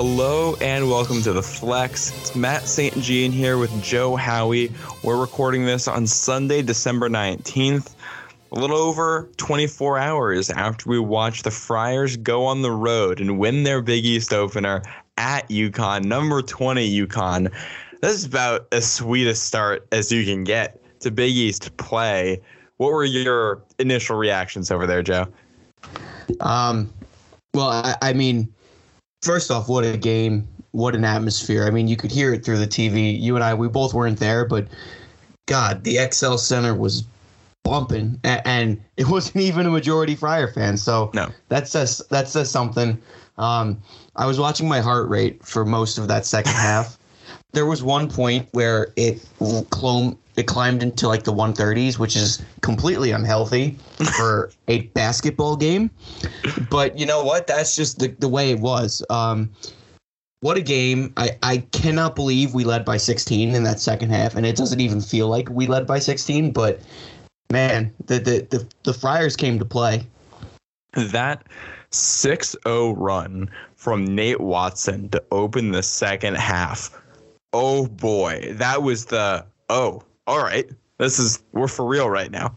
Hello and welcome to the Flex. It's Matt St. Jean here with Joe Howie. We're recording this on Sunday, December 19th, a little over 24 hours after we watch the Friars go on the road and win their Big East opener at UConn, number 20 UConn. This is about as sweet a start as you can get to Big East play. What were your initial reactions over there, Joe? Um, well, I, I mean, first off, what a game! What an atmosphere! I mean, you could hear it through the TV. You and I, we both weren't there, but God, the XL Center was bumping, and, it wasn't even a majority Friar fan. So No. that says that says something. Um, I was watching my heart rate for most of that second half. There was one point where it clom- it climbed into like the 130s, which is completely unhealthy for a basketball game. But you know what? That's just the, the way it was. Um, what a game. I, I cannot believe we led by 16 in that second half, and it doesn't even feel like we led by 16, but man, the the, the, the Friars came to play. That 6 0 run from Nate Watson to open the second half. Oh boy, that was the oh, all right. This is we're for real right now.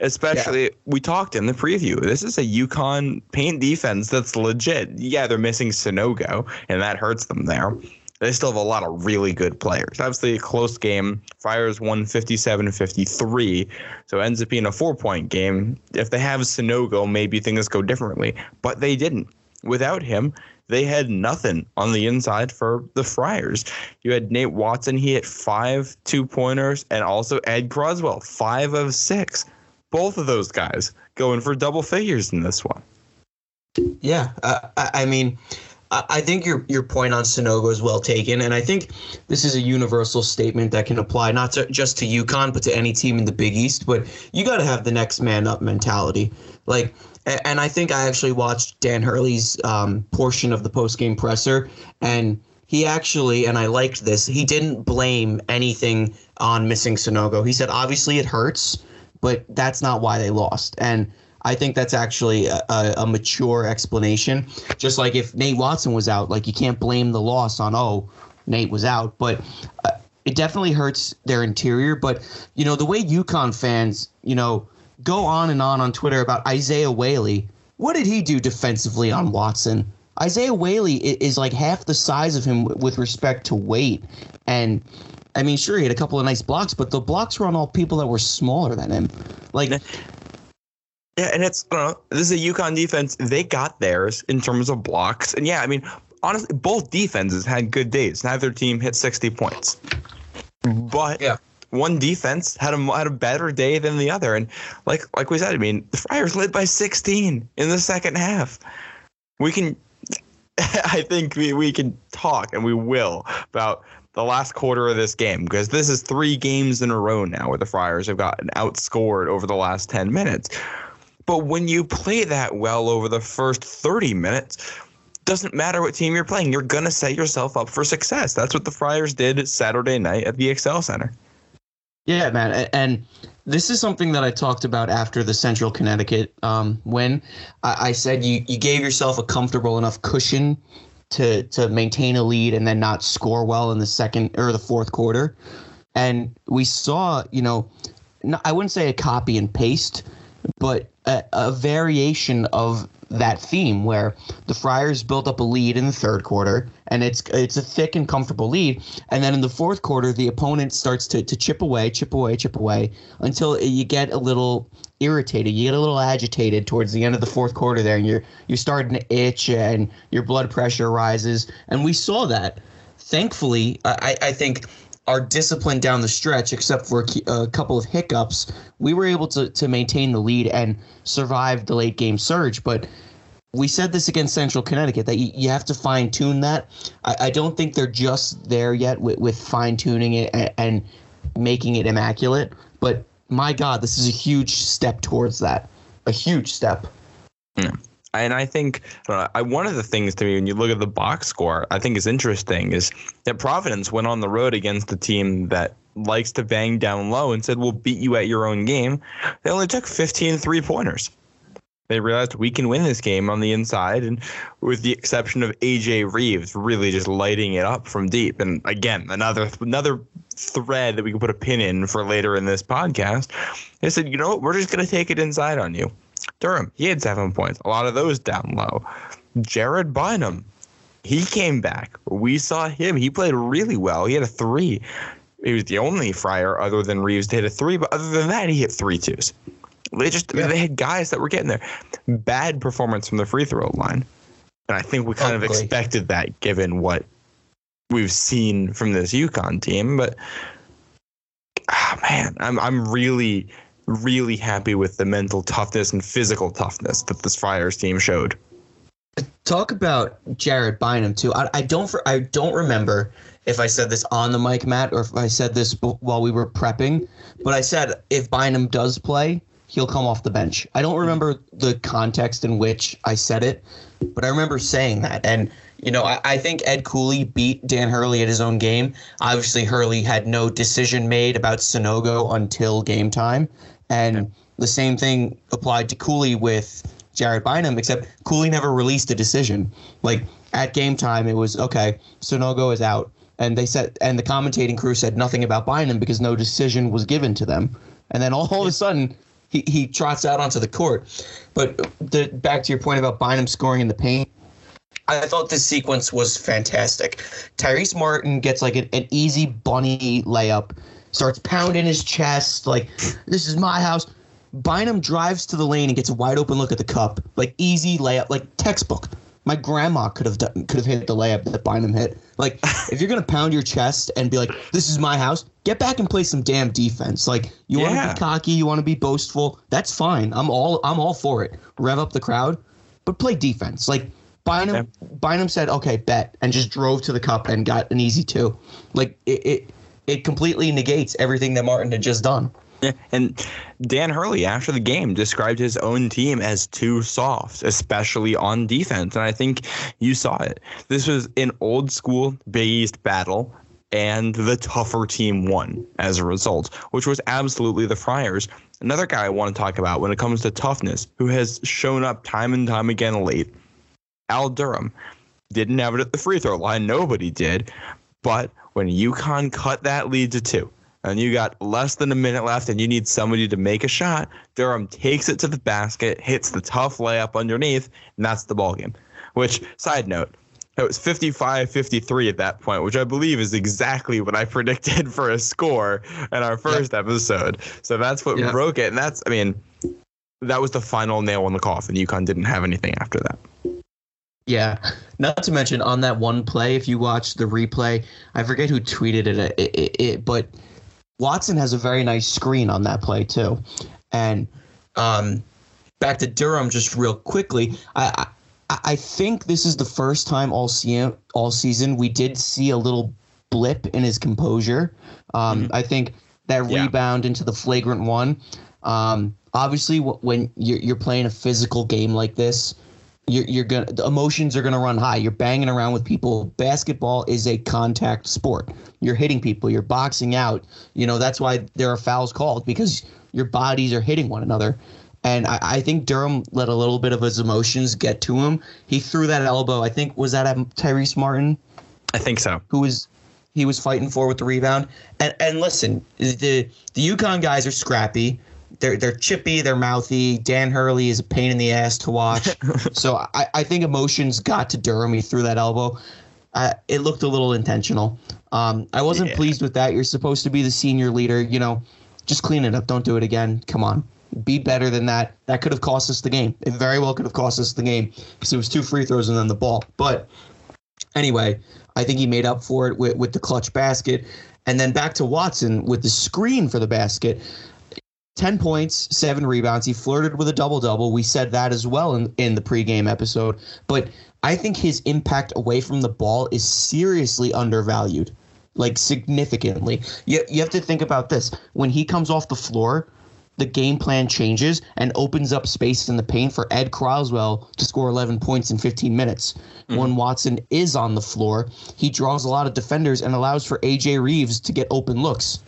Especially we talked in the preview. This is a UConn paint defense that's legit. Yeah, they're missing Sanogo, and that hurts them there. They still have a lot of really good players. Obviously, a close game. Friars won 57 53. So it ends up being a four point game. If they have Sanogo, maybe things go differently. But they didn't. Without him, they had nothing on the inside for the Friars. You had Nate Watson, he hit five two pointers, and also Ed Croswell, five of six. Both of those guys going for double figures in this one. Yeah, uh, I, mean, I, I think your your point on Sanogo is well taken, and I think this is a universal statement that can apply not to, just to UConn, but to any team in the Big East. But you got to have the next man up mentality, like. And I think I actually watched Dan Hurley's um, portion of the post game presser, and he actually, and I liked this. He didn't blame anything on missing Sanogo. He said, obviously it hurts, but that's not why they lost. And I think that's actually a, a, a mature explanation. Just like if Nate Watson was out, like you can't blame the loss on oh Nate was out, but uh, it definitely hurts their interior. But you know the way UConn fans, you know, go on and on on Twitter about Isaiah Whaley. What did he do defensively on Watson? Isaiah Whaley is like half the size of him with respect to weight, and I mean, sure he had a couple of nice blocks, but the blocks were on all people that were smaller than him. Like Yeah, and it's I don't know, this is a UConn defense. They got theirs in terms of blocks, and yeah, I mean, honestly, both defenses had good days. Neither team hit sixty points, but Yeah. One defense had a had a better day than the other. And like like we said, I mean, the Friars led by sixteen in the second half. We can, I think we we can talk and we will about the last quarter of this game because this is three games in a row now where the Friars have gotten outscored over the last ten minutes. But when you play that well over the first 30 minutes, doesn't matter what team you're playing, you're going to set yourself up for success. That's what the Friars did Saturday night at the XL Center. Yeah, man, and this is something that I talked about after the Central Connecticut um, win. I, I said you you gave yourself a comfortable enough cushion to to maintain a lead and then not score well in the second or the fourth quarter, and we saw, you know, no, I wouldn't say a copy and paste, but a, a variation of that theme where the Friars built up a lead in the third quarter, and it's it's a thick and comfortable lead, and then in the fourth quarter, the opponent starts to, to chip away, chip away, chip away until you get a little irritated, you get a little agitated towards the end of the fourth quarter there, and you're you're starting to itch and your blood pressure rises, and we saw that. Thankfully, I, I think our discipline down the stretch, except for a, couple of hiccups, we were able to, to maintain the lead and survive the late game surge. But we said this against Central Connecticut that you, you have to fine tune that. I, I don't think they're just there yet with, with fine tuning it and, and making it immaculate. But my God, this is a huge step towards that. A huge step. And I think I, one of the things to me when you look at the box score, I think is interesting is that Providence went on the road against a team that likes to bang down low and said, "We'll beat you at your own game." They only took 15 three pointers. They realized we can win this game on the inside, and with the exception of AJ Reeves, really just lighting it up from deep. And again, another another thread that we can put a pin in for later in this podcast. They said, you know what, we're just gonna take it inside on you. Durham, he had seven points, a lot of those down low. Jared Bynum, he came back. We saw him. He played really well. He had a three. He was the only Friar other than Reeves to hit a three, but other than that, he hit three twos. They just yeah. they had guys that were getting there. Bad performance from the free throw line, and I think we kind of expected that given what we've seen from this UConn team. But oh man, I'm I'm really really happy with the mental toughness and physical toughness that this Friars team showed. Talk about Jared Bynum too. I, I don't for, I don't remember if I said this on the mic, Matt, or if I said this while we were prepping. But I said if Bynum does play, he'll come off the bench. I don't remember the context in which I said it, but I remember saying that. And, you know, I, I, think Ed Cooley beat Dan Hurley at his own game. Obviously, Hurley had no decision made about Sanogo until game time. And the same thing applied to Cooley with Jared Bynum, except Cooley never released a decision. Like at game time, it was okay, Sanogo is out. And they said, and the commentating crew said nothing about Bynum because no decision was given to them. And then all, all of a sudden, he, he trots out onto the court. But the, back to your point about Bynum scoring in the paint, I thought this sequence was fantastic. Tyrese Martin gets like an, an easy bunny layup, starts pounding his chest like this is my house. Bynum drives to the lane and gets a wide open look at the cup, like easy layup, like textbook. My grandma could have done, could have hit the layup that Bynum hit. Like, if you're gonna pound your chest and be like, "This is my house," get back and play some damn defense. Like, you want to be cocky, you want to be boastful. That's fine. I'm all I'm all for it. Rev up the crowd, but play defense. Like Bynum. Bynum said, "Okay, bet," and just drove to the cup and got an easy two. Like it, it, it completely negates everything that Martin had just done. Yeah, and Dan Hurley after the game described his own team as too soft, especially on defense, and I think you saw it. This was an old school Big East battle, and the tougher team won as a result, which was absolutely the Friars. Another guy I want to talk about when it comes to toughness, who has shown up time and time again late, Al Durham. Didn't have it at the free throw line, nobody did, but when UConn cut that lead to two and you got less than a minute left and you need somebody to make a shot, Durham takes it to the basket, hits the tough layup underneath, and that's the ball game. Which, side note, it was 55-53 at that point, which I believe is exactly what I predicted for a score in our first yep. episode. So that's what yep. broke it, and that's I mean, that was the final nail in the coffin. UConn didn't have anything after that. Yeah, not to mention on that one play, if you watch the replay, I forget who tweeted it, it, it, it but Watson has a very nice screen on that play too. And um, back to Durham, just real quickly, I, I, I think this is the first time all season all season we did see a little blip in his composure. Um, mm-hmm. I think that yeah. rebound into the flagrant one. Um, obviously, when you're, you're playing a physical game like this, you're, you're gonna the emotions are gonna run high. You're banging around with people. Basketball is a contact sport. You're hitting people. You're boxing out. You know that's why there are fouls called because your bodies are hitting one another. And I, I think Durham let a little bit of his emotions get to him. He threw that elbow. I think was that at Tyrese Martin. I think so. Who was he was fighting for with the rebound? And and listen, the the UConn guys are scrappy they're they're chippy, they're mouthy. Dan Hurley is a pain in the ass to watch. so I, I think emotions got to Durham. He threw that elbow. Uh, it looked a little intentional. Um, I wasn't yeah. pleased with that. You're supposed to be the senior leader. You know, just clean it up. Don't do it again. Come on, be better than that. That could have cost us the game. It very well could have cost us the game because it was two free throws and then the ball. But anyway, I think he made up for it with, with the clutch basket. And then back to Watson with the screen for the basket. 10 points, seven rebounds. He flirted with a double double. We said that as well in, in the pregame episode. But I think his impact away from the ball is seriously undervalued, like significantly. You, you have to think about this. When he comes off the floor, the game plan changes and opens up space in the paint for Ed Croswell to score 11 points in 15 minutes. Mm-hmm. When Watson is on the floor, he draws a lot of defenders and allows for AJ Reeves to get open looks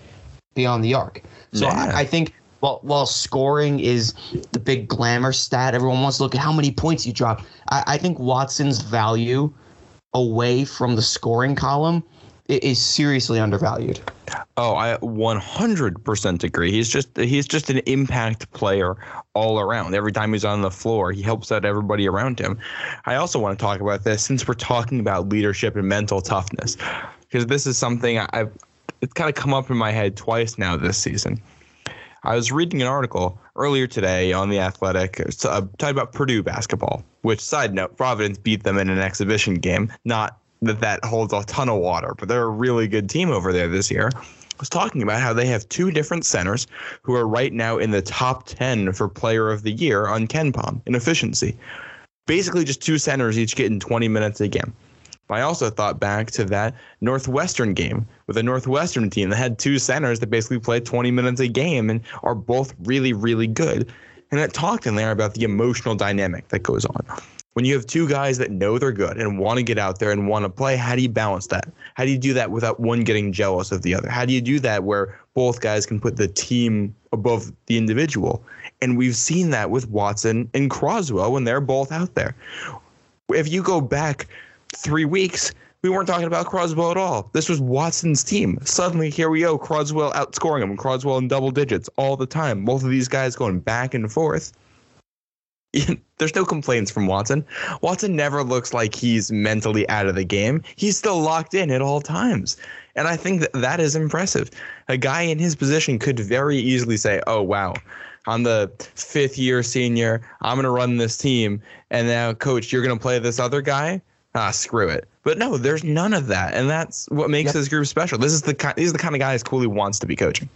beyond the arc. So yeah. I, I think while while scoring is the big glamour stat, everyone wants to look at how many points you drop. I, I think Watson's value away from the scoring column is seriously undervalued. Oh, I 100% agree. He's just he's just an impact player all around. Every time he's on the floor, he helps out everybody around him. I also want to talk about this since we're talking about leadership and mental toughness, because this is something I've it's kind of come up in my head twice now this season. I was reading an article earlier today on the Athletic uh, talking about Purdue basketball. Which, side note, Providence beat them in an exhibition game. Not that that holds a ton of water, but they're a really good team over there this year. I Was talking about how they have two different centers who are right now in the top 10 for player of the year on KenPom in efficiency. Basically, just two centers each getting 20 minutes a game. I also thought back to that Northwestern game with a Northwestern team that had two centers that basically played 20 minutes a game and are both really, really good. And it talked in there about the emotional dynamic that goes on. When you have two guys that know they're good and want to get out there and want to play, how do you balance that? How do you do that without one getting jealous of the other? How do you do that where both guys can put the team above the individual? And we've seen that with Watson and Croswell when they're both out there. If you go back three weeks, we weren't talking about Croswell at all. This was Watson's team. Suddenly, here we go. Croswell outscoring him. Croswell in double digits all the time. Both of these guys going back and forth. There's no complaints from Watson. Watson never looks like he's mentally out of the game. He's still locked in at all times. And I think that that is impressive. A guy in his position could very easily say, oh, wow, I'm the fifth year senior. I'm going to run this team. And now, coach, you're going to play this other guy? Ah, screw it. But no, there's none of that. And that's what makes yep. this group special. This is the kind, these are the kind of guys Cooley wants to be coaching.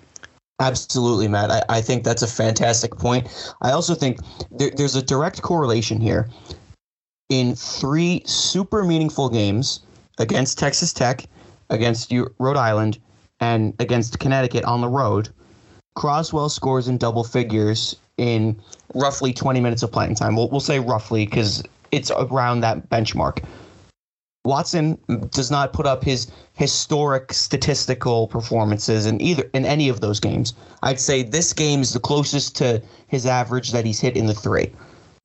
Absolutely, Matt. I, I think that's a fantastic point. I also think there, there's a direct correlation here. In three super meaningful games against Texas Tech, against Rhode Island, and against Connecticut on the road, Croswell scores in double figures in roughly 20 minutes of playing time. We'll, we'll say roughly because it's around that benchmark. Watson does not put up his historic statistical performances in either in any of those games. I'd say this game is the closest to his average that he's hit in the 3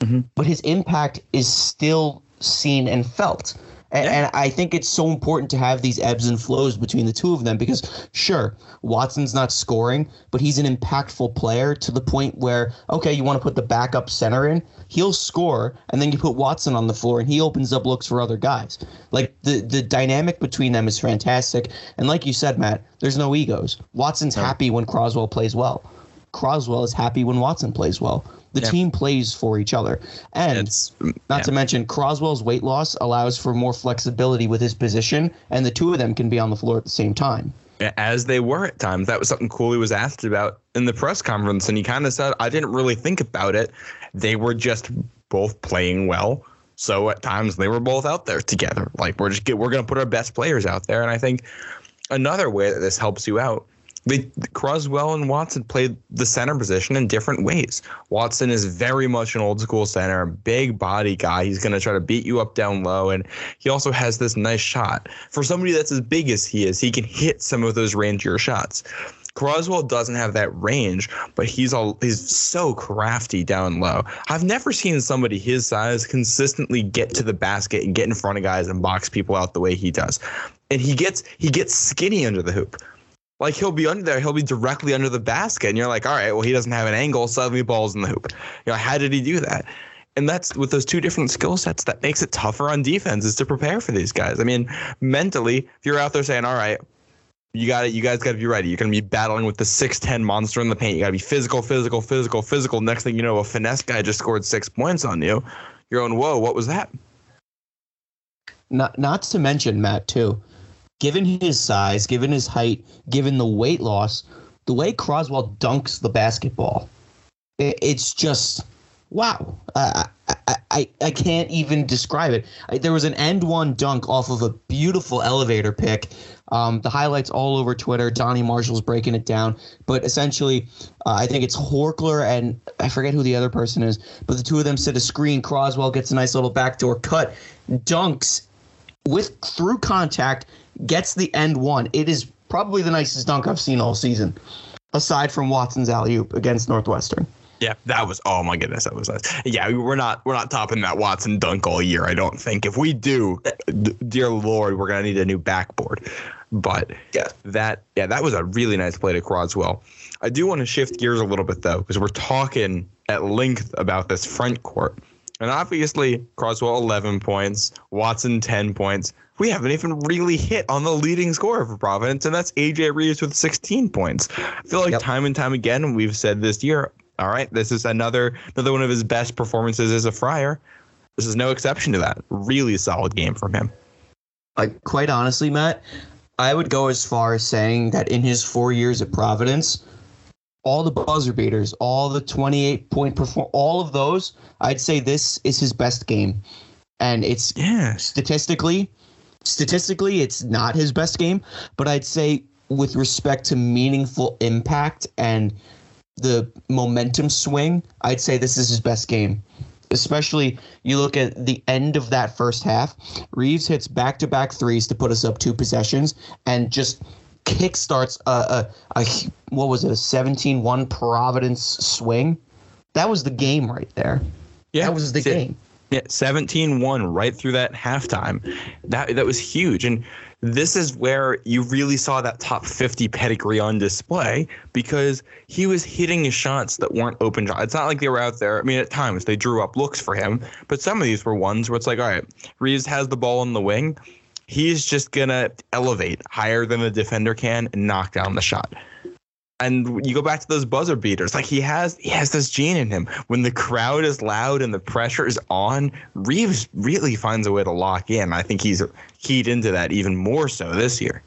mm-hmm. But his impact is still seen and felt. And, yeah. and, I think it's so important to have these ebbs and flows between the two of them because, sure, Watson's not scoring, but he's an impactful player to the point where, okay, you want to put the backup center in, he'll score, and then you put Watson on the floor and he opens up looks for other guys. Like the, the dynamic between them is fantastic. And like you said, Matt, there's no egos. Watson's no. happy when Croswell plays well. Croswell is happy when Watson plays well. The yeah. team plays for each other. And mm, not yeah. to mention, Croswell's weight loss allows for more flexibility with his position, and the two of them can be on the floor at the same time. As they were at times. That was something Cooley was asked about in the press conference, and he kind of said, I didn't really think about it. They were just both playing well. So at times they were both out there together. Like we're just get, we're going to put our best players out there, and I think another way that this helps you out they, Croswell and Watson played the center position in different ways. Watson is very much an old school center, big body guy. He's going to try to beat you up down low, and he also has this nice shot. For somebody that's as big as he is, he can hit some of those rangier shots. Croswell doesn't have that range, but he's all he's so crafty down low. I've never seen somebody his size consistently get to the basket and get in front of guys and box people out the way he does. And he gets he gets skinny under the hoop. Like he'll be under there, he'll be directly under the basket, and you're like, all right, well he doesn't have an angle. Suddenly, balls in the hoop. You know, how did he do that? And that's with those two different skill sets that makes it tougher on defense is to prepare for these guys. I mean, mentally, if you're out there saying, all right, you got it. You guys got to be ready. You're going to be battling with the 6'10 monster in the paint. You got to be physical, physical, physical, physical. Next thing you know, a finesse guy just scored six points on you. You're going, whoa, what was that? Not, not to mention, Matt, too, given his size, given his height, given the weight loss, the way Croswell dunks the basketball, it's just wow. I, I, I can't even describe it. I, there was an end one dunk off of a beautiful elevator pick. Um, the highlights all over Twitter. Donnie Marshall's breaking it down. But essentially, uh, I think it's Horchler and I forget who the other person is, but the two of them set a screen. Croswell gets a nice little backdoor cut, dunks with through contact gets the end one. It is probably the nicest dunk I've seen all season. aside from Watson's alley oop against Northwestern. Yeah, that was oh my goodness, that was nice. Yeah, we're not we're not topping that Watson dunk all year. I don't think. If we do, d- dear Lord, we're gonna need a new backboard. But Yeah. that yeah, that was a really nice play to Croswell. I do want to shift gears a little bit though, because we're talking at length about this front court, and obviously Croswell 11 points, Watson 10 points. We haven't even really hit on the leading scorer for Providence, and that's AJ Reeves with 16 points. I feel like Yep. time and time again we've said this year. All right, this is another another one of his best performances as a Friar. This is no exception to that. Really solid game from him. Like quite honestly, Matt, I would go as far as saying that in his four years at Providence, all the buzzer beaters, all the 28 point perform, all of those, I'd say this is his best game, and it's Yes. statistically, statistically, it's not his best game, but I'd say with respect to meaningful impact and the momentum swing, I'd say this is his best game. Especially, you look at the end of that first half. Reeves hits back-to-back threes to put us up two possessions, and just kickstarts a, a, a what was it a 17-1 Providence swing. That was the game right there. Yeah, that was the game. Yeah, 17-1 right through that halftime. That that was huge. And this is where you really saw that top 50 pedigree on display because he was hitting shots that weren't open shots. It's not like they were out there. I mean, at times they drew up looks for him, but some of these were ones where it's like, all right, Reeves has the ball in the wing. He's just gonna elevate higher than the defender can and knock down the shot. And you go back to those buzzer beaters. Like he has, he has this gene in him. When the crowd is loud and the pressure is on, Reeves really finds a way to lock in. I think he's keyed into that even more so this year.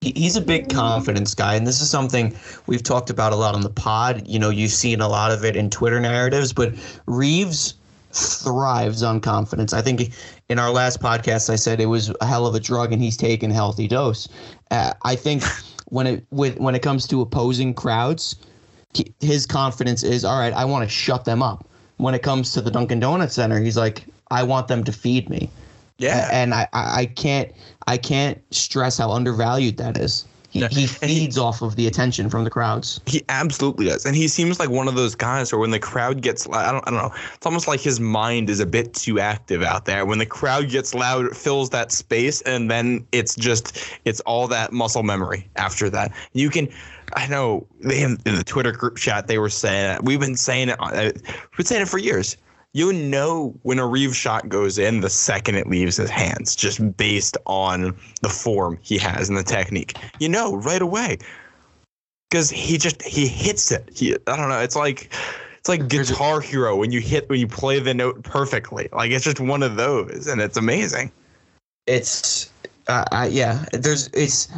he's a big confidence guy and this is something we've talked about a lot on the pod you know you've seen a lot of it in twitter narratives but reeves thrives on confidence i think in our last podcast i said it was a hell of a drug and he's taken a healthy dose uh, i think when it with when it comes to opposing crowds his confidence is all right i want to shut them up. When it comes to the dunkin donuts center he's like i want them to feed me. Yeah, and I I can't I can't stress how undervalued that is. He, Yeah, he and he- feeds off of the attention from the crowds. He absolutely does, and he seems like one of those guys where when the crowd gets I don't, I don't know. It's almost like his mind is a bit too active out there. When the crowd gets loud, it fills that space, and then it's just it's all that muscle memory after that. You can, I know they in the Twitter group chat they were saying it. We've been saying it. uh, We've been saying it for years. You know when a Reeves shot goes in the second it leaves his hands, just based on the form he has and the technique. You know right away because he just he hits it. He I don't know. It's like it's like Guitar Hero when you hit when you play the note perfectly. Like it's just one of those, and it's amazing. It's uh, I, yeah. There's it's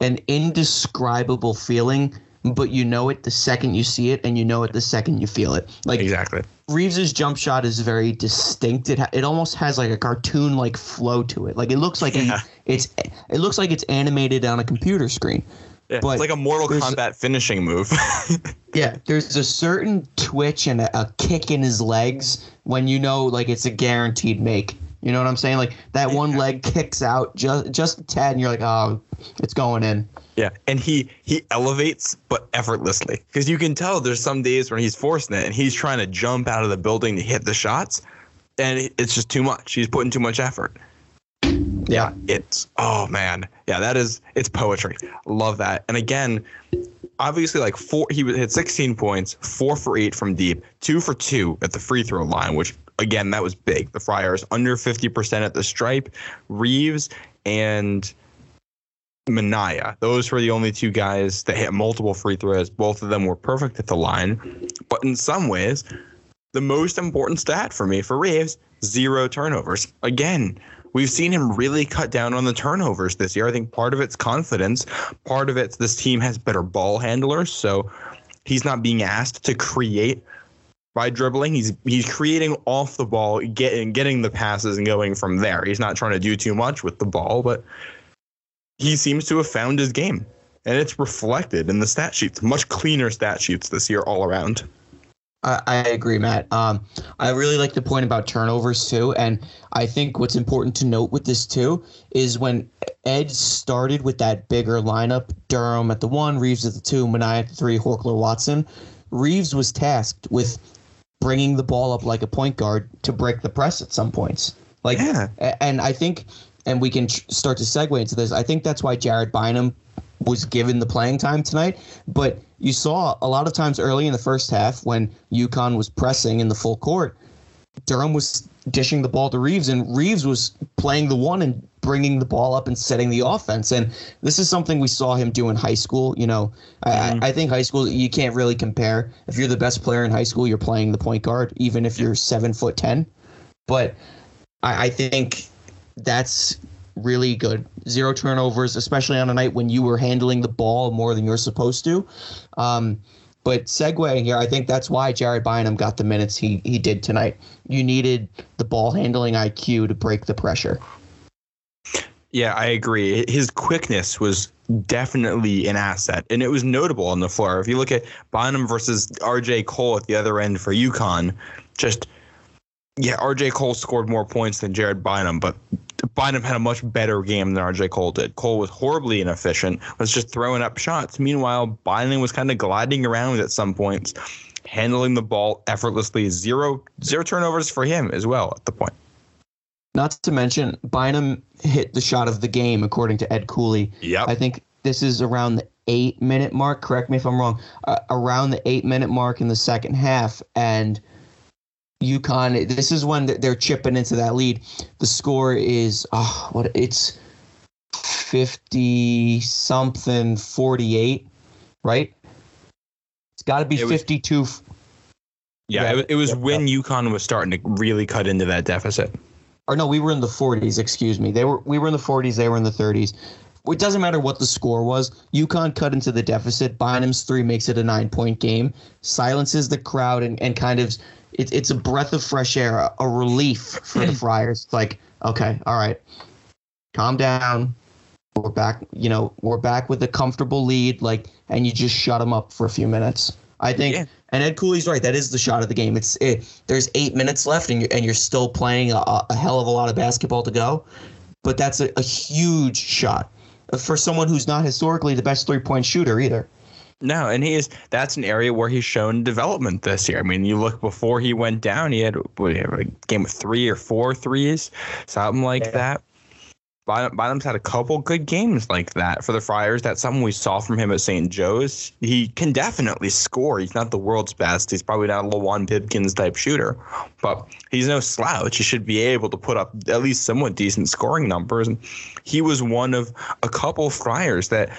an indescribable feeling, but you know it the second you see it, and you know it the second you feel it. Like Exactly. Reeves's jump shot is very distinct. It ha- it almost has like a cartoon like flow to it. Like it looks like Yeah. it's it looks like it's animated on a computer screen. Yeah, But it's like a Mortal Kombat finishing move. Yeah, there's a certain twitch and a, a kick in his legs when you know like it's a guaranteed make. You know what I'm saying? Like that one leg kicks out just just a tad, and you're like, oh, it's going in. yeah, and he he elevates but effortlessly because you can tell there's some days when he's forcing it and he's trying to jump out of the building to hit the shots, and it's just too much. He's putting too much effort. Yeah, it's oh man yeah that is it's poetry love that and again obviously like four he hit 16 points four for eight from deep two for two at the free throw line which again that was big the friars under 50% at the stripe reeves and Minaya. Those were the only two guys that hit multiple free throws. Both of them were perfect at the line. But in some ways, the most important stat for me for Reeves, zero turnovers. Again, we've seen him really cut down on the turnovers this year. I think part of it's confidence, part of it's this team has better ball handlers, so he's not being asked to create by dribbling. He's he's creating off the ball, getting getting the passes and going from there. He's not trying to do too much with the ball, but he seems to have found his game. And it's reflected in the stat sheets. Much cleaner stat sheets this year all around. I, I agree, Matt. Um, I really like the point about turnovers too, and I think what's important to note with this too is when Ed started with that bigger lineup, Durham at the one, Reeves at the two, Minaya at the three, Horchler Watson. Reeves was tasked with bringing the ball up like a point guard to break the press at some points. Like, Yeah. and I think, and we can tr- start to segue into this. I think that's why Jared Bynum was given the playing time tonight. But you saw a lot of times early in the first half when UConn was pressing in the full court, Durham was dishing the ball to Reeves, and Reeves was playing the one and bringing the ball up and setting the offense. And this is something we saw him do in high school. You know, I, I I think high school you can't really compare. If you're the best player in high school, you're playing the point guard, even if you're seven foot ten. But I, I think that's really good. Zero turnovers, especially on a night when you were handling the ball more than you're supposed to. Um, but segueing here, I think that's why Jared Bynum got the minutes he, he did tonight. You needed the ball handling IQ to break the pressure. Yeah, I agree. His quickness was definitely an asset, and it was notable on the floor. If you look at Bynum versus R.J. Cole at the other end for UConn, just yeah, R.J. Cole scored more points than Jared Bynum, but Bynum had a much better game than R.J. Cole did. Cole was horribly inefficient, was just throwing up shots. Meanwhile, Bynum was kind of gliding around at some points, handling the ball effortlessly. Zero zero turnovers for him as well at the point. Not to mention, Bynum hit the shot of the game, according to Ed Cooley. Yep. I think this is around the eight minute mark. Correct me if I'm wrong. Uh, around the eight minute mark in the second half, and UConn. This is when they're chipping into that lead. The score is oh, what it's fifty something, forty eight, right? It's got to be fifty two. Yeah, Yeah, it, was- it was when UConn was starting to really cut into that deficit. or no, we were in the 40s. Excuse me. They were we were in the 40s. They were in the 30s. It doesn't matter what the score was. UConn cut into the deficit. Bynum's three makes it a nine point game. Silences the crowd and, and kind of it, it's a breath of fresh air, a, a relief for the Friars. It's like okay, all right, calm down. We're back. You know, we're back with a comfortable lead. Like, and you just shut them up for a few minutes. I think. Yeah. And Ed Cooley's right. That is the shot of the game. It's it, there's eight minutes left, and you're and you're still playing a, a hell of a lot of basketball to go. But that's a, a huge shot uh, for someone who's not historically the best three point shooter either. No, and he is. That's an area where he's shown development this year. I mean, you look before he went down, he had what, he had a game with three or four threes, something like Yeah. that. Bynum, Bynum's had a couple good games like that for the Friars. That's something we saw from him at St. Joe's. He can definitely score. He's not the world's best. He's probably not a Luwane Pipkins type shooter, but he's no slouch. He should be able to put up at least somewhat decent scoring numbers. And he was one of a couple Friars that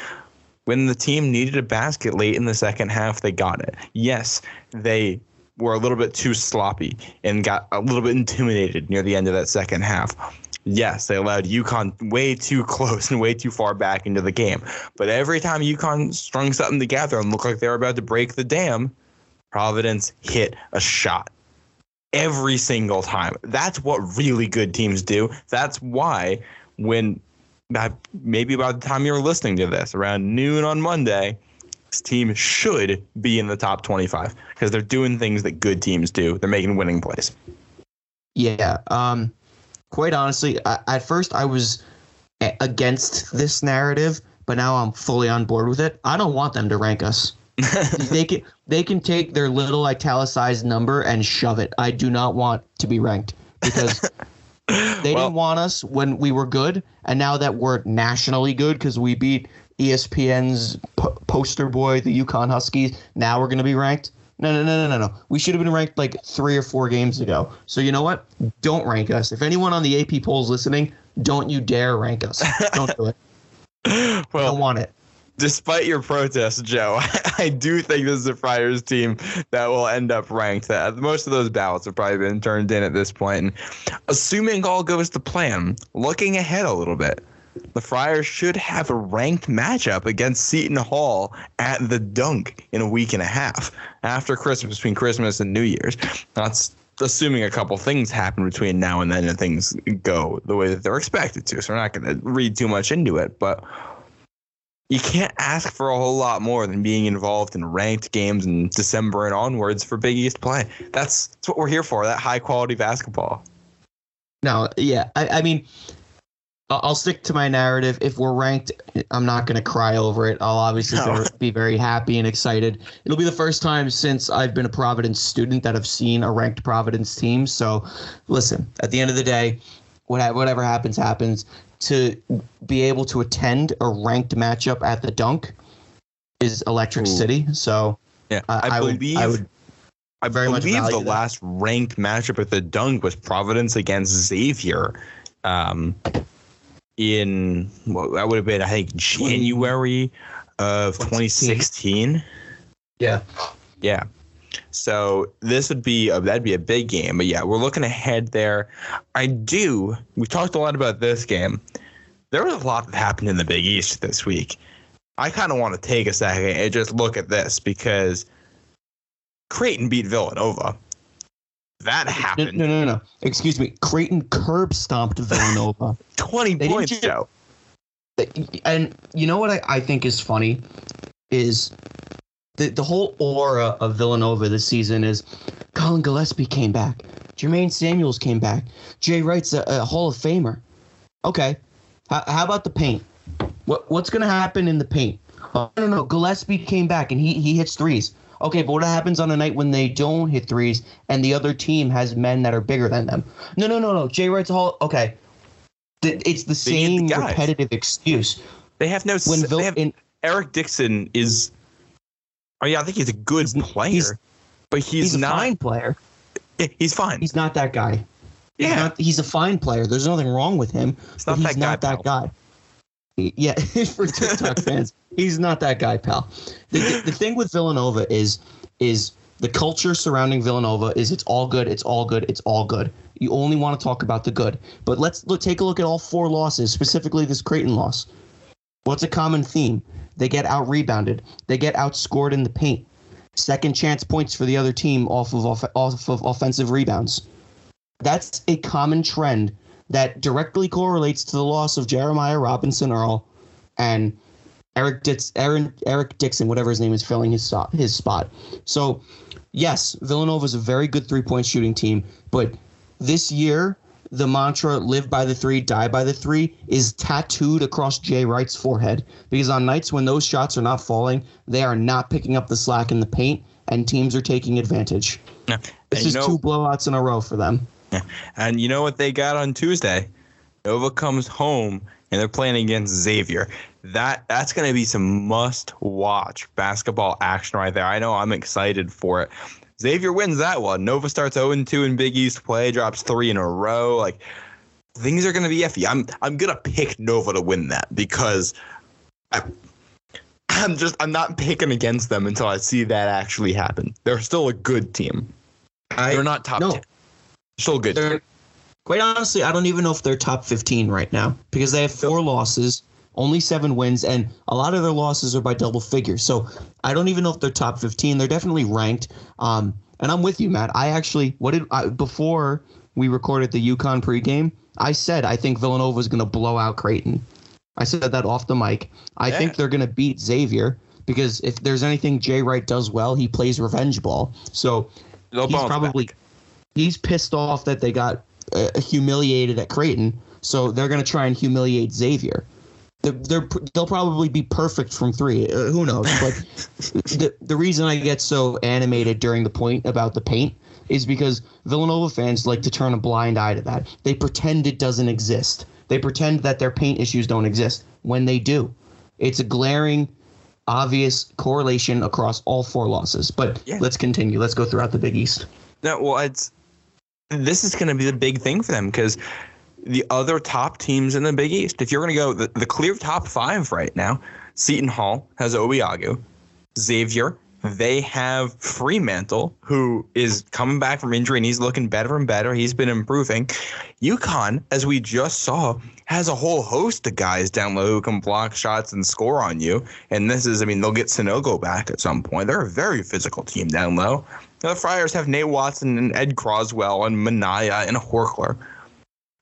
when the team needed a basket late in the second half, they got it. Yes, they were a little bit too sloppy and got a little bit intimidated near the end of that second half. Yes, they allowed UConn way too close and way too far back into the game. But every time UConn strung something together and looked like they were about to break the dam, Providence hit a shot every single time. That's what really good teams do. That's why when maybe by the time you're listening to this around noon on Monday, this team should be in the top 25 because they're doing things that good teams do. They're making winning plays. Yeah. Um, quite honestly, I, at first I was against this narrative, but now I'm fully on board with it. I don't want them to rank us. they can they can take their little italicized number and shove it. I do not want to be ranked because they Well- didn't want us when we were good, and now that we're nationally good because we beat ESPN's po- poster boy, the UConn Huskies, now we're going to be ranked. No, no, no, no, no, no. We should have been ranked like three or four games ago. So you know what? Don't rank us. If anyone on the AP polls listening, don't you dare rank us. Don't do it. I don't want it. Despite your protest, Joe, I do think this is a Friars team that will end up ranked. That most of those ballots have probably been turned in at this point. And assuming all goes to plan, looking ahead a little bit, the Friars should have a ranked matchup against Seton Hall at the Dunk in a week and a half after Christmas, between Christmas and New Year's. That's assuming a couple things happen between now and then and things go the way that they're expected to. So we're not going to read too much into it, but you can't ask for a whole lot more than being involved in ranked games in December and onwards for Big East play. That's that's what we're here for. That high quality basketball. No, yeah, I, I mean, I'll I'll stick to my narrative. If we're ranked, I'm not going to cry over it. I'll obviously No. be very happy and excited. It'll be the first time since I've been a Providence student that I've seen a ranked Providence team. So, listen, at the end of the day, whatever happens, happens. To be able to attend a ranked matchup at the Dunk is Electric Ooh. City. So, Yeah, I, I, I would, believe I would I very believe value the that. last ranked matchup at the Dunk was Providence against Xavier. Um, in what that would have been, I think, January of 2016. yeah. Yeah. So this would be a, that'd be a big game, but yeah, we're looking ahead there. I do. We talked a lot about this game. There was a lot that happened in the Big East this week. I kind of want to take a second and just look at this because Creighton beat Villanova. That happened. no, no, no. no. Excuse me. Creighton curb stomped Villanova. Twenty They points, ju- Joe. and you know what I, I think is funny is the the whole aura of Villanova this season is Collin Gillespie came back, Jermaine Samuels came back, Jay Wright's a, a Hall of Famer. Okay, how, how about the paint? What what's gonna happen in the paint? Oh, no, no, no. Gillespie came back and he he hits threes. Okay, but what happens on a night when they don't hit threes and the other team has men that are bigger than them? No, no, no, no. Jay Wright's a Hall. Okay, it's the need the same repetitive excuse. They have no. When Vil- they have, in, Eric Dixon is. Oh yeah, I think he's a good player, he's- but he's, he's, a not. fine player. He's fine. He's not that guy. He's yeah, not, he's a fine player. There's nothing wrong with him. it's but not he's that guy. not that pal. guy. Yeah, for TikTok fans, he's not that guy, pal. The, the, the thing with Villanova is is the culture surrounding Villanova is it's all good, it's all good, it's all good. You only want to talk about the good. But let's look, take a look at all four losses, specifically this Creighton loss. What's a common theme? They get out rebounded. They get outscored in the paint. Second chance points for the other team off of off, off of offensive rebounds. That's a common trend that directly correlates to the loss of Jeremiah Robinson Earl and Eric Aaron, Eric Dixon, whatever his name is, filling his his spot. So, yes, Villanova is a very good three point shooting team, but this year the mantra "live by the three, die by the three is tattooed across Jay Wright's forehead because on nights when those shots are not falling, they are not picking up the slack in the paint, and teams are taking advantage. Yeah. This is know- two blowouts in a row for them. And you know what they got on Tuesday? Nova comes home and they're playing against Xavier. That that's going to be some must-watch basketball action right there. I know I'm excited for it. Xavier wins that one. Nova starts 0-2 in Big East play, drops three in a row. Like things are going to be iffy. I'm I'm going to pick Nova to win that because I, I'm just I'm not picking against them until I see that actually happen. They're still a good team. They're not top no. 10. Still good. They're quite honestly, I don't even know if they're top 15 right now because they have four losses, only seven wins, and a lot of their losses are by double figures. So I don't even know if they're top 15. They're definitely ranked. Um, and I'm with you, Matt. I actually, what did I, before we recorded the UConn pregame, I said I think Villanova is going to blow out Creighton. I said that off the mic. I Yeah. think they're going to beat Xavier because if there's anything Jay Wright does well, he plays revenge ball. So They'll he's probably back. he's pissed off that they got uh, humiliated at Creighton, so they're going to try and humiliate Xavier. They're, they'll probably be perfect from three. Uh, who knows? But the the reason I get so animated during the point about the paint is because Villanova fans like to turn a blind eye to that. They pretend it doesn't exist. They pretend that their paint issues don't exist when they do. It's a glaring, obvious correlation across all four losses. But Yeah. let's continue. Let's go throughout the Big East. No, well, it's this is going to be the big thing for them because the other top teams in the Big East, if you're going to go the, the clear top five right now, Seton Hall has Obiagu, Xavier. They have Freemantle, who is coming back from injury and he's looking better and better. He's been improving. UConn, as we just saw, has a whole host of guys down low who can block shots and score on you. And this is, I mean, they'll get Sanogo back at some point. They're a very physical team down low. The Friars have Nate Watson and Ed Croswell and Minaya and Horchler.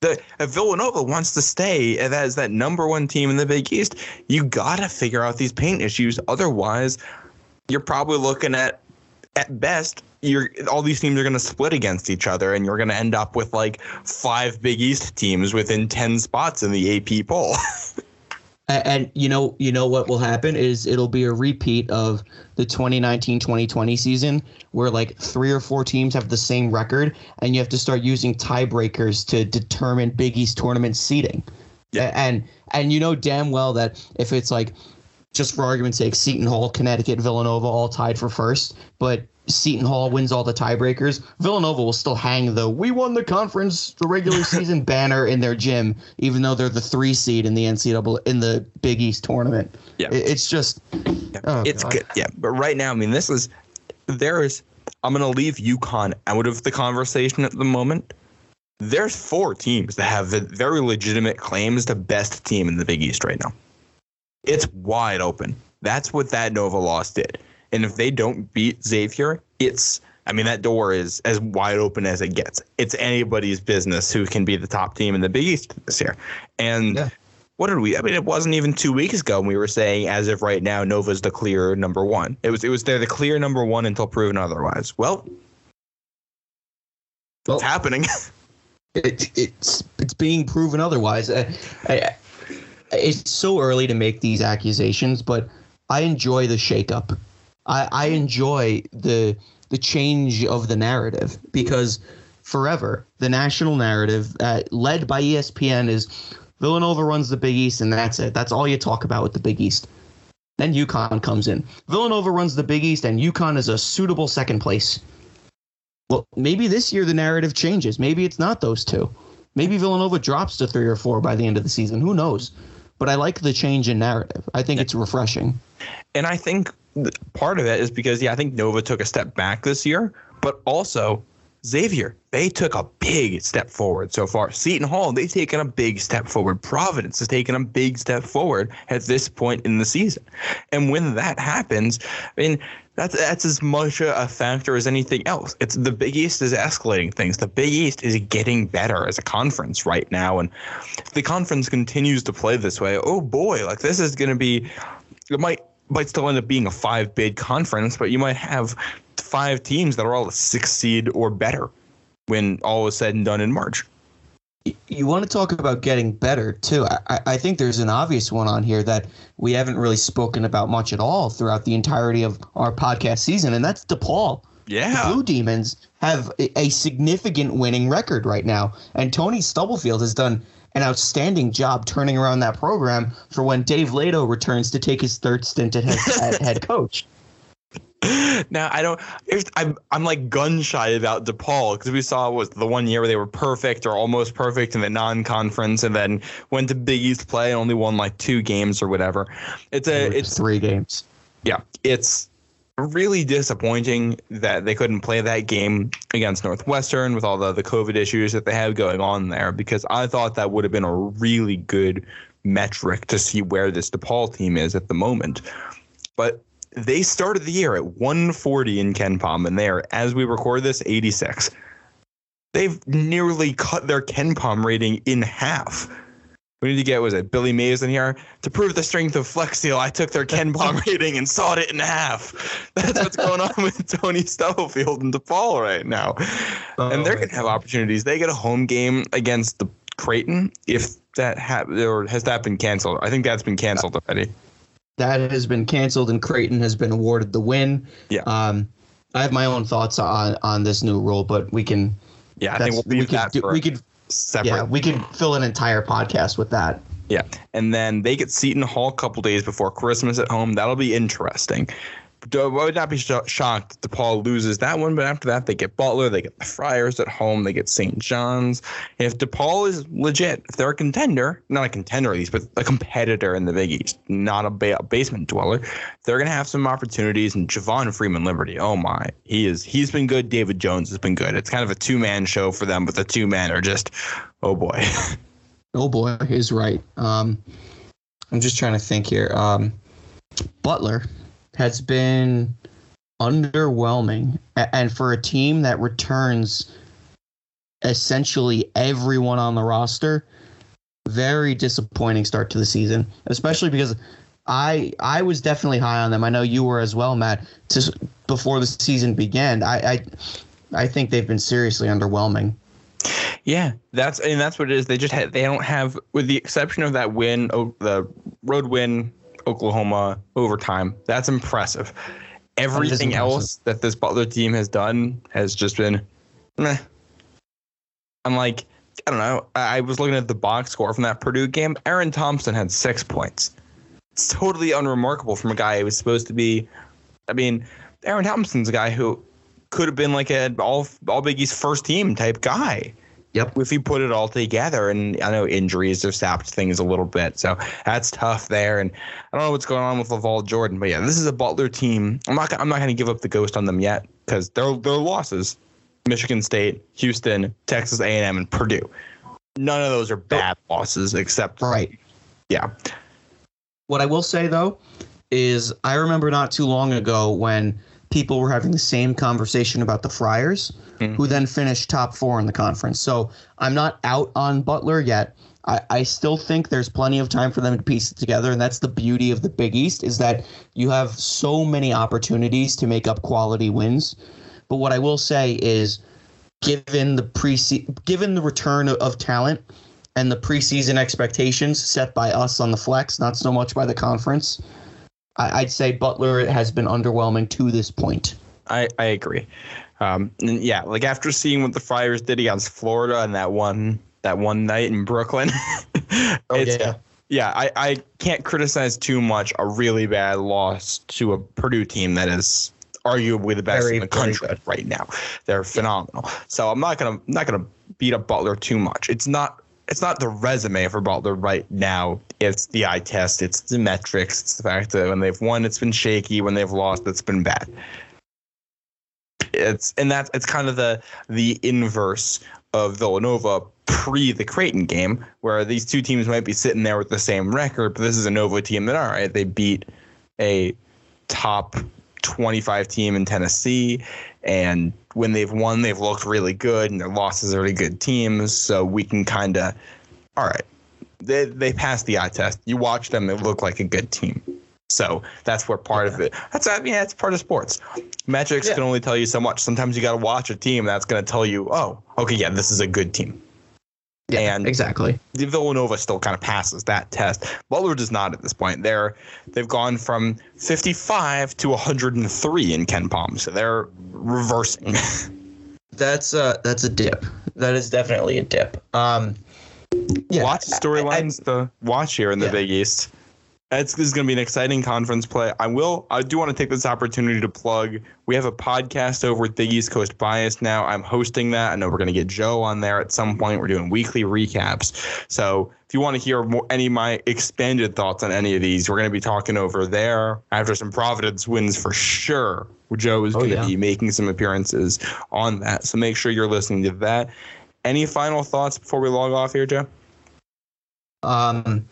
The if Villanova wants to stay as that number one team in the Big East, you gotta figure out these paint issues. Otherwise, you're probably looking at at best you're all these teams are going to split against each other and you're going to end up with like five big east teams within 10 spots in the ap poll and, and you know you know what will happen is it'll be a repeat of the 2019-2020 season where like three or four teams have the same record and you have to start using tiebreakers to determine big east tournament seeding Yeah. and and you know damn well that if it's like just for argument's sake, Seton Hall, Connecticut, Villanova all tied for first, but Seton Hall wins all the tiebreakers. Villanova will still hang the "We won the conference, the regular season" banner in their gym, even though they're the three seed in the NCAA in the Big East tournament. Yeah. It's just Oh, it's God. good yeah but right now i mean this is there is i'm going to leave UConn out of the conversation at the moment there's four teams that have very legitimate claims to best team in the big east right now it's wide open that's what that nova loss did and if they don't beat xavier it's i mean that door is as wide open as it gets it's anybody's business who can be the top team in the big east this year and Yeah. what did we? I mean, it wasn't even two weeks ago when we were saying, as of right now, Nova's the clear number one. It was, it was they're the clear number one until proven otherwise. Well, well, it's happening. it, it's it's being proven otherwise. I, I, it's so early to make these accusations, but I enjoy the shakeup. I, I enjoy the the change of the narrative because forever the national narrative, uh, led by ESPN, is Villanova runs the Big East and that's it. That's all you talk about with the Big East. Then UConn comes in. Villanova runs the Big East and UConn is a suitable second place. Well, maybe this year the narrative changes. Maybe it's not those two. Maybe Villanova drops to three or four by the end of the season. Who knows? But I like the change in narrative. I think it's refreshing. and I think part of it is because, yeah, I think Nova took a step back this year, but also Xavier, they took a big step forward so far. Seton Hall, they've taken a big step forward. Providence has taken a big step forward at this point in the season. And when that happens, I mean, that's that's as much a factor as anything else. It's the Big East is escalating things. The Big East is getting better as a conference right now, and if the conference continues to play this way, oh boy, like this is going to be. It might might still end up being a five bid conference, but you might have five teams that are all a six seed or better when all is said and done in March. You want to talk about getting better too. I- I, think there's an obvious one on here that we haven't really spoken about much at all throughout the entirety of our podcast season, and that's DePaul. The Yeah. Blue Demons have a, a significant winning record right now, and Tony Stubblefield has done an outstanding job turning around that program for when Dave Leitao returns to take his third stint at head, at head coach. Now I don't. I'm I'm like gun shy about DePaul because we saw was the one year where they were perfect or almost perfect in the non-conference, and then went to Big East play and only won like two games or whatever. It's a it's three games. yeah, it's really disappointing that they couldn't play that game against Northwestern with all the the COVID issues that they have going on there because I thought that would have been a really good metric to see where this DePaul team is at the moment. But they started the year at 140 in KenPom, and they are, as we record this, 86. They've nearly cut their KenPom rating in half. We need to get was it Billy Mays in here to prove the strength of Flex Seal. I took their KenPom rating and sawed it in half. That's what's going on with Tony Stubblefield and DePaul right now, and they're oh, gonna have opportunities. They get a home game against the Creighton if that ha- or has that been canceled? I think that's been canceled already. That has been canceled and Creighton has been awarded the win. Yeah. Um, I have my own thoughts on on this new rule, but we can. Yeah, I think we'll we could do- we could separate. yeah we could fill an entire podcast with that. Yeah, and then they get Seton Hall a couple days before Christmas at home. That'll be interesting. I would not be sho- shocked DePaul loses that one, but after that, they get Butler, they get the Friars at home, they get St. John's. If DePaul is legit, if they're a contender, not a contender at least, but a competitor in the Big East, not a ba- basement dweller, they're going to have some opportunities. And Javon Freeman Liberty, oh my, he is he's been good. David Jones has been good. It's kind of a two man show for them, but the two men are just, oh boy. Oh boy, is right. Um, I'm just trying to think here. Um, Butler has been underwhelming, and for a team that returns essentially everyone on the roster. Very disappointing start to the season, especially because I I was definitely high on them. I know you were as well, Matt. Before the season began, I I, I think they've been seriously underwhelming. Yeah, that's and that's what it is. They just had, they don't have, with the exception of that win, the road win, Oklahoma overtime. That's impressive. Everything impressive. else that this Butler team has done has just been, meh. I'm like, I don't know. I was looking at the box score from that Purdue game. Aaron Thompson had six points. It's totally unremarkable from a guy who was supposed to be. I mean, Aaron Thompson's a guy who could have been like an all all Big East first team type guy. Yep. If you put it all together, and I know injuries have sapped things a little bit, so that's tough there. And I don't know what's going on with LaVall Jordan, but yeah, this is a Butler team. I'm not. I'm not going to give up the ghost on them yet because they're they're losses. Michigan State, Houston, Texas A&M, and Purdue. None of those are bad losses, except right. Yeah. What I will say though is I remember not too long ago when people were having the same conversation about the Friars, mm-hmm. who then finished top four in the conference. So I'm not out on Butler yet. I, I still think there's plenty of time for them to piece it together, and that's the beauty of the Big East is that you have so many opportunities to make up quality wins. But what I will say is, given the pre given the return of, of talent and the preseason expectations set by us on the flex, not so much by the conference, I, would say Butler has been underwhelming to this point. I, I agree. Um, yeah, like after seeing what the Friars did against Florida and that one that one night in Brooklyn, oh, yeah. Yeah, I, I can't criticize too much a really bad loss to a Purdue team that is arguably the best very, in the country right now. They're phenomenal. Yeah. So I'm not gonna not gonna beat up Butler too much. It's not it's not the resume for Butler right now. It's the eye test. It's the metrics. It's the fact that when they've won, it's been shaky. When they've lost, it's been bad. It's and that's it's kind of the the inverse of Villanova pre the Creighton game, where these two teams might be sitting there with the same record, but this is a Nova team that all right, they beat a top 25 team in Tennessee. And when they've won, they've looked really good, and their losses are really good teams. So we can kind of, all right, they they pass the eye test. You watch them; they look like a good team. So that's where part yeah. of it. That's I mean, that's part of sports. Metrics yeah. can only tell you so much. Sometimes you got to watch a team that's going to tell you, oh, okay, yeah, this is a good team. Yeah, and exactly. The Villanova still kind of passes that test. Butler does not at this point. They're they've gone from 55 to 103 in KenPom, so they're reversing. that's uh that's a dip. That is definitely a dip. Um, yeah, lots of storylines to watch here in the yeah. Big East. It's, this is going to be an exciting conference play. I will. I do want to take this opportunity to plug. We have a podcast over at the East Coast Bias now. I'm hosting that. I know we're going to get Joe on there at some point. We're doing weekly recaps. So if you want to hear more, any of my expanded thoughts on any of these, we're going to be talking over there after some Providence wins for sure. Joe is oh, going to yeah. be making some appearances on that. So make sure you're listening to that. Any final thoughts before we log off here, Joe? Um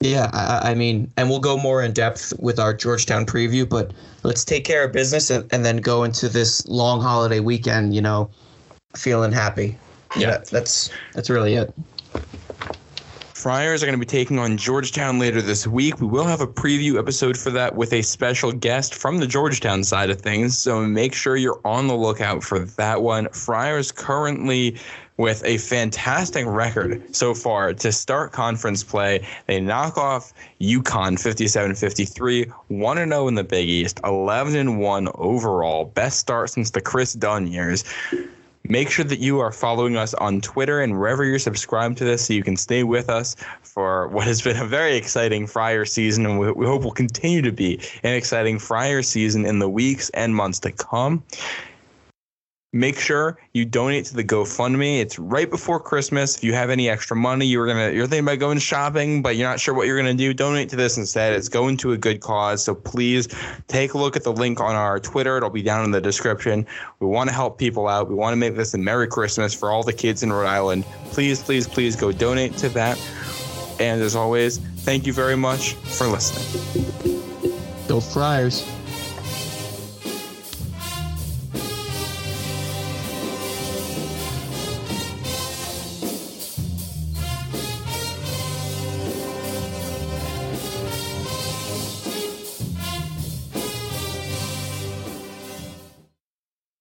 yeah, I, I, mean, and we'll go more in depth with our Georgetown preview, but let's take care of business and, and then go into this long holiday weekend, you know, feeling happy. Yeah, that's that's really it. Friars are going to be taking on Georgetown later this week. We will have a preview episode for that with a special guest from the Georgetown side of things. So make sure you're on the lookout for that one. Friars currently with a fantastic record so far to start conference play. They knock off UConn 57-53, 1-0 in the Big East, 11-1 overall. Best start since the Kris Dunn years. Make sure that you are following us on Twitter and wherever you're subscribed to this so you can stay with us for what has been a very exciting Friar season and we, we hope will continue to be an exciting Friar season in the weeks and months to come make sure you donate to the GoFundMe. It's right before Christmas. If you have any extra money, you're gonna you're thinking about going shopping, but you're not sure what you're gonna do, donate to this instead. It's going to a good cause. So please take a look at the link on our Twitter. It'll be down in the description. We want to help people out. We want to make this a Merry Christmas for all the kids in Rhode Island. Please, please, please go donate to that. And as always, thank you very much for listening. Go Friars.